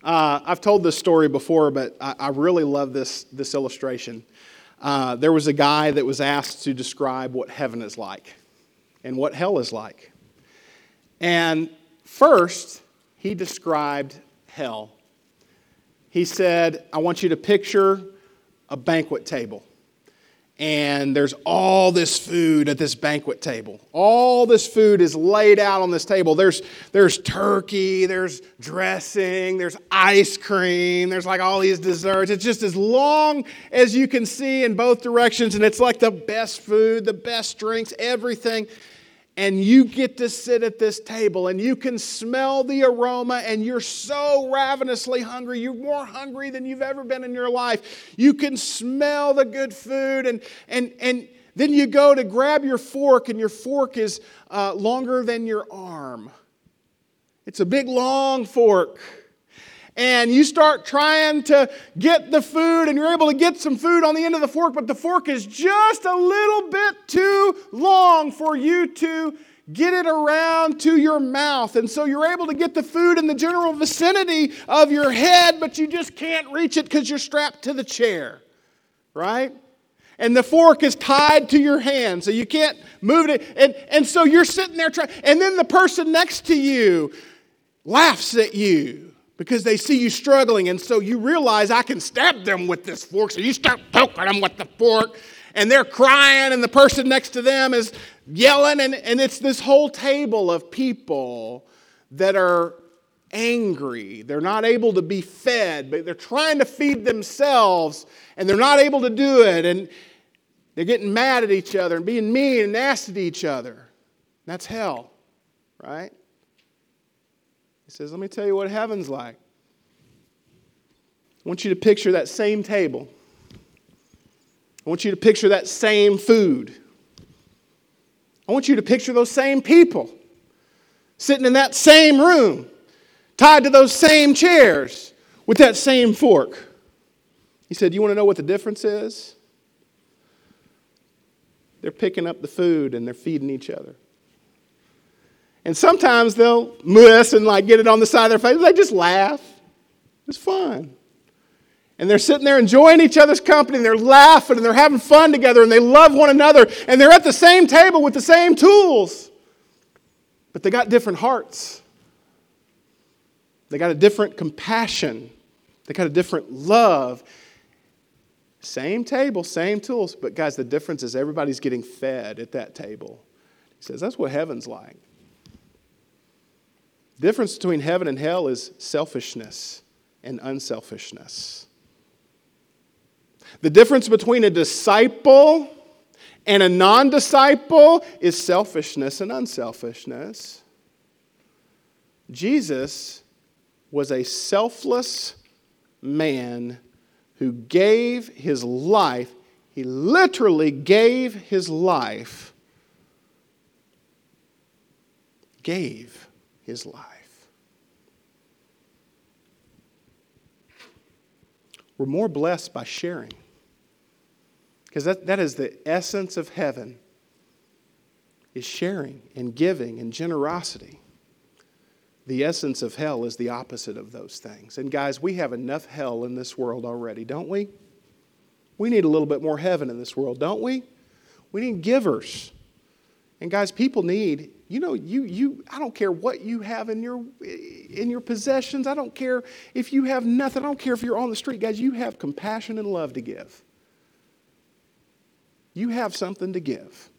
uh, i've told this story before but I, I really love this, this illustration uh, there was a guy that was asked to describe what heaven is like and what hell is like. And first, he described hell. He said, I want you to picture a banquet table and there's all this food at this banquet table. All this food is laid out on this table. There's, there's turkey, there's dressing, there's ice cream, there's like all these desserts. It's just as long as you can see in both directions, and it's like the best food, the best drinks, everything and you get to sit at this table and you can smell the aroma and you're so ravenously hungry. You're more hungry than you've ever been in your life. You can smell the good food and, and, and then you go to grab your fork and your fork is uh, longer than your arm. It's a big, long fork and you start trying to get the food and you're able to get some food on the end of the fork, but the fork is just a little bit too long for you to get it around to your mouth. And so you're able to get the food in the general vicinity of your head, but you just can't reach it because you're strapped to the chair, right? And the fork is tied to your hand, so you can't move it. And, and so you're sitting there trying, and then the person next to you laughs at you because they see you struggling. And so you realize I can stab them with this fork. So you start poking them with the fork, and they're crying, and the person next to them is yelling. And, and it's this whole table of people that are angry. They're not able to be fed, but they're trying to feed themselves, and they're not able to do it. And they're getting mad at each other and being mean and nasty to each other. That's hell, right? Says, Let me tell you what heaven's like. I want you to picture that same table. I want you to picture that same food. I want you to picture those same people sitting in that same room, tied to those same chairs with that same fork. He said, You want to know what the difference is? They're picking up the food and they're feeding each other. And sometimes they'll miss and like get it on the side of their face. They just laugh. It's fun. And they're sitting there enjoying each other's company and they're laughing and they're having fun together and they love one another and they're at the same table with the same tools. But they got different hearts. They got a different compassion. They got a different love. Same table, same tools. But guys, the difference is everybody's getting fed at that table. He says that's what heaven's like. The difference between heaven and hell is selfishness and unselfishness. The difference between a disciple and a non disciple is selfishness and unselfishness. Jesus was a selfless man who gave his life, he literally gave his life, gave his life. We're more blessed by sharing. Because that, that is the essence of heaven is sharing and giving and generosity. The essence of hell is the opposite of those things. And guys, we have enough hell in this world already, don't we? We need a little bit more heaven in this world, don't we? We need givers. And guys, people need, you know, you you I don't care what you have in your in your possessions. I don't care if you have nothing. I don't care if you're on the street, guys, you have compassion and love to give. You have something to give.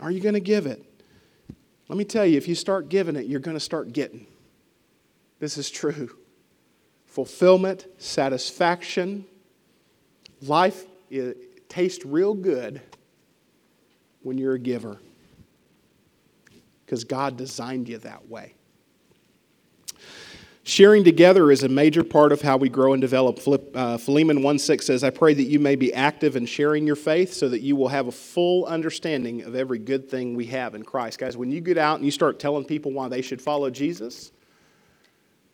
Are you going to give it? Let me tell you, if you start giving it, you're going to start getting. This is true. Fulfillment, satisfaction, life tastes real good when you're a giver because God designed you that way. Sharing together is a major part of how we grow and develop. Uh, Philemon 1 6 says, I pray that you may be active in sharing your faith so that you will have a full understanding of every good thing we have in Christ. Guys, when you get out and you start telling people why they should follow Jesus,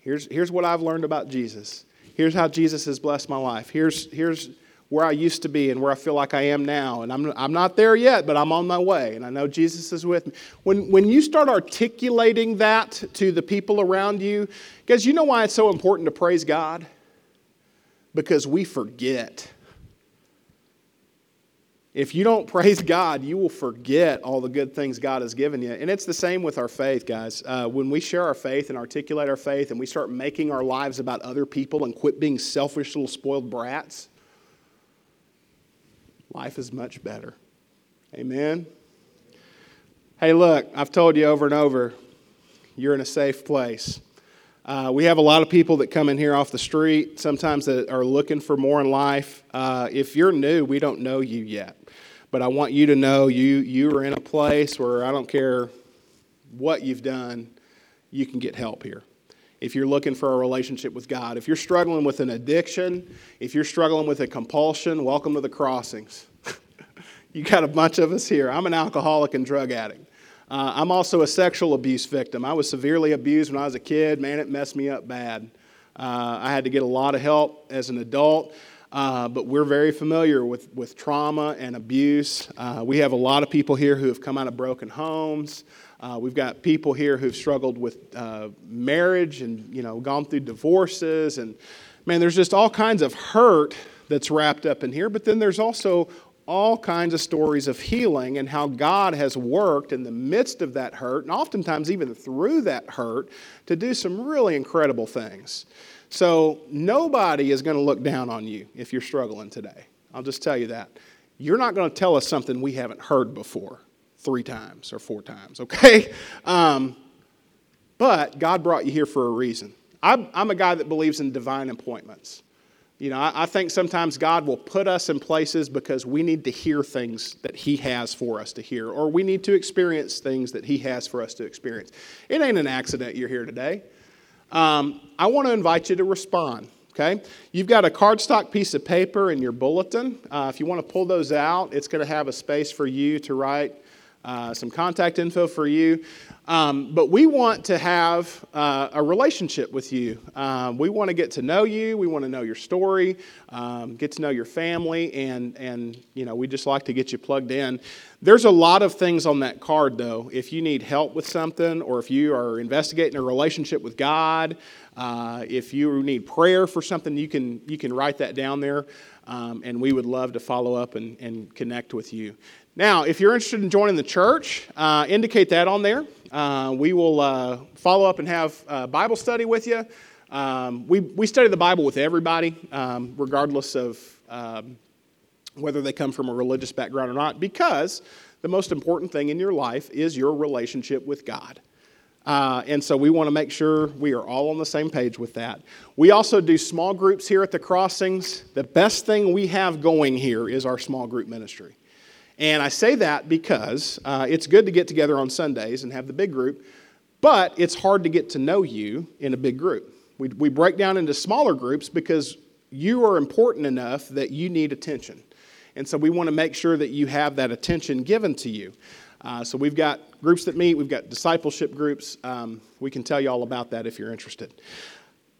here's, here's what I've learned about Jesus. Here's how Jesus has blessed my life. Here's, here's where I used to be and where I feel like I am now. And I'm, I'm not there yet, but I'm on my way. And I know Jesus is with me. When, when you start articulating that to the people around you, guys, you know why it's so important to praise God? Because we forget. If you don't praise God, you will forget all the good things God has given you. And it's the same with our faith, guys. Uh, when we share our faith and articulate our faith and we start making our lives about other people and quit being selfish little spoiled brats, life is much better. Amen. Hey, look, I've told you over and over, you're in a safe place. Uh, we have a lot of people that come in here off the street, sometimes that are looking for more in life. Uh, if you're new, we don't know you yet. But I want you to know you, you are in a place where I don't care what you've done, you can get help here if you're looking for a relationship with God. If you're struggling with an addiction, if you're struggling with a compulsion, welcome to the crossings. *laughs* you got a bunch of us here. I'm an alcoholic and drug addict. Uh, I'm also a sexual abuse victim. I was severely abused when I was a kid. Man, it messed me up bad. Uh, I had to get a lot of help as an adult. Uh, but we're very familiar with, with trauma and abuse. Uh, we have a lot of people here who have come out of broken homes. Uh, we've got people here who've struggled with uh, marriage and you know gone through divorces and man, there's just all kinds of hurt that's wrapped up in here. But then there's also all kinds of stories of healing and how God has worked in the midst of that hurt and oftentimes even through that hurt to do some really incredible things. So nobody is going to look down on you if you're struggling today. I'll just tell you that. You're not going to tell us something we haven't heard before three times or four times, okay? *laughs* Um, but God brought you here for a reason. I'm, I'm, a guy that believes in divine appointments. You know, I, I think sometimes God will put us in places because we need to hear things that He has for us to hear, or we need to experience things that He has for us to experience. It ain't an accident you're here today. Um, I want to invite you to respond. Okay? You've got a cardstock piece of paper in your bulletin. Uh, if you want to pull those out, it's going to have a space for you to write uh, some contact info for you. Um, but we want to have uh, a relationship with you. Um, we want to get to know you. We want to know your story, um, get to know your family, and and you know we just like to get you plugged in. There's a lot of things on that card though. If you need help with something, or if you are investigating a relationship with God, uh, if you need prayer for something, you can you can write that down there. Um, and we would love to follow up and, and connect with you. Now, if you're interested in joining the church, uh, indicate that on there. Uh, we will uh, follow up and have a Bible study with you. Um, we, we study the Bible with everybody, um, regardless of um, whether they come from a religious background or not, because the most important thing in your life is your relationship with God. Uh, and so we want to make sure we are all on the same page with that. We also do small groups here at the crossings. The best thing we have going here is our small group ministry. And I say that because uh, it's good to get together on Sundays and have the big group, but it's hard to get to know you in a big group. We, we break down into smaller groups because you are important enough that you need attention. And so we want to make sure that you have that attention given to you. Uh, so we've got groups that meet, we've got discipleship groups. Um, we can tell you all about that if you're interested.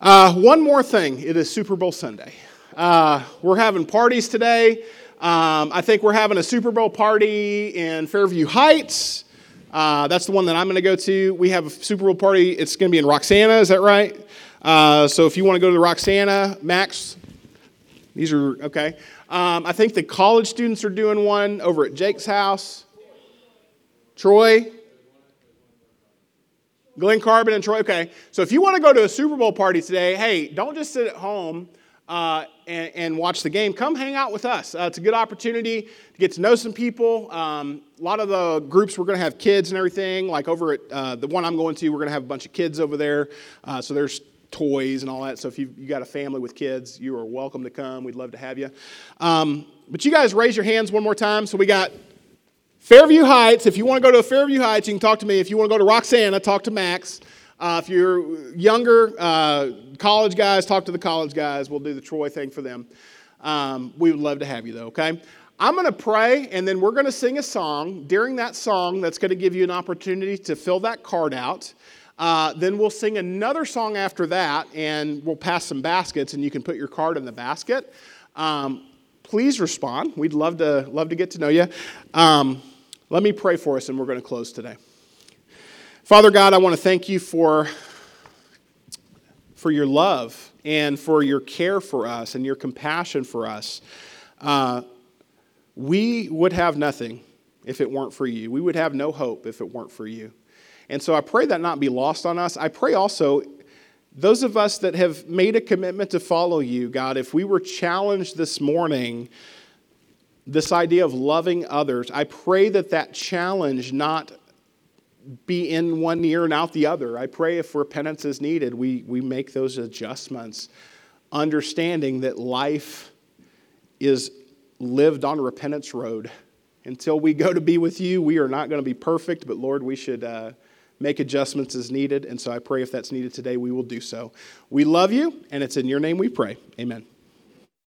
Uh, one more thing it is Super Bowl Sunday. Uh, we're having parties today. Um, I think we're having a Super Bowl party in Fairview Heights. Uh, that's the one that I'm going to go to. We have a Super Bowl party. It's going to be in Roxana. Is that right? Uh, so if you want to go to the Roxana, Max, these are okay. Um, I think the college students are doing one over at Jake's house. Troy, Glen Carbon and Troy. Okay, so if you want to go to a Super Bowl party today, hey, don't just sit at home uh, and, and, watch the game. Come hang out with us. Uh, it's a good opportunity to get to know some people. Um, a lot of the groups we're going to have kids and everything. Like over at uh, the one I'm going to, we're going to have a bunch of kids over there. Uh, so there's toys and all that. So if you've you got a family with kids, you are welcome to come. We'd love to have you. Um, but you guys raise your hands one more time. So we got Fairview Heights. If you want to go to Fairview Heights, you can talk to me. If you want to go to Roxana, talk to Max. Uh, if you're younger, uh, college guys, talk to the college guys. We'll do the Troy thing for them. Um, we would love to have you, though, okay? I'm going to pray, and then we're going to sing a song. During that song, that's going to give you an opportunity to fill that card out. Uh, then we'll sing another song after that, and we'll pass some baskets, and you can put your card in the basket. Um, please respond. We'd love to love to get to know you. Um, let me pray for us, and we're going to close today. Father God, I want to thank you for, for your love and for your care for us and your compassion for us. Uh, we would have nothing if it weren't for you. We would have no hope if it weren't for you. And so I pray that not be lost on us. I pray also, those of us that have made a commitment to follow you, God, if we were challenged this morning, this idea of loving others, I pray that that challenge not be in one ear and out the other. I pray if repentance is needed, we, we make those adjustments, understanding that life is lived on repentance road. Until we go to be with you, we are not going to be perfect, but Lord, we should uh, make adjustments as needed. And so I pray if that's needed today, we will do so. We love you, and it's in your name we pray. Amen.